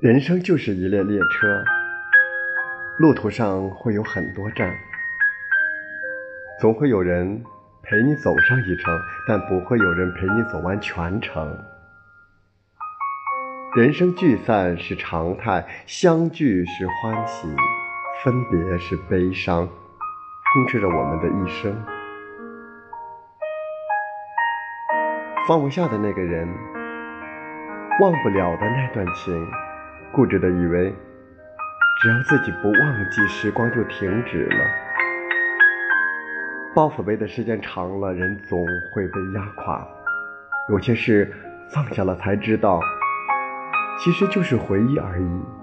人生就是一列列车，路途上会有很多站，总会有人陪你走上一程，但不会有人陪你走完全程。人生聚散是常态，相聚是欢喜，分别是悲伤，充斥着我们的一生。放不下的那个人，忘不了的那段情。固执的以为，只要自己不忘记，时光就停止了。包袱背的时间长了，人总会被压垮。有些事放下了才知道，其实就是回忆而已。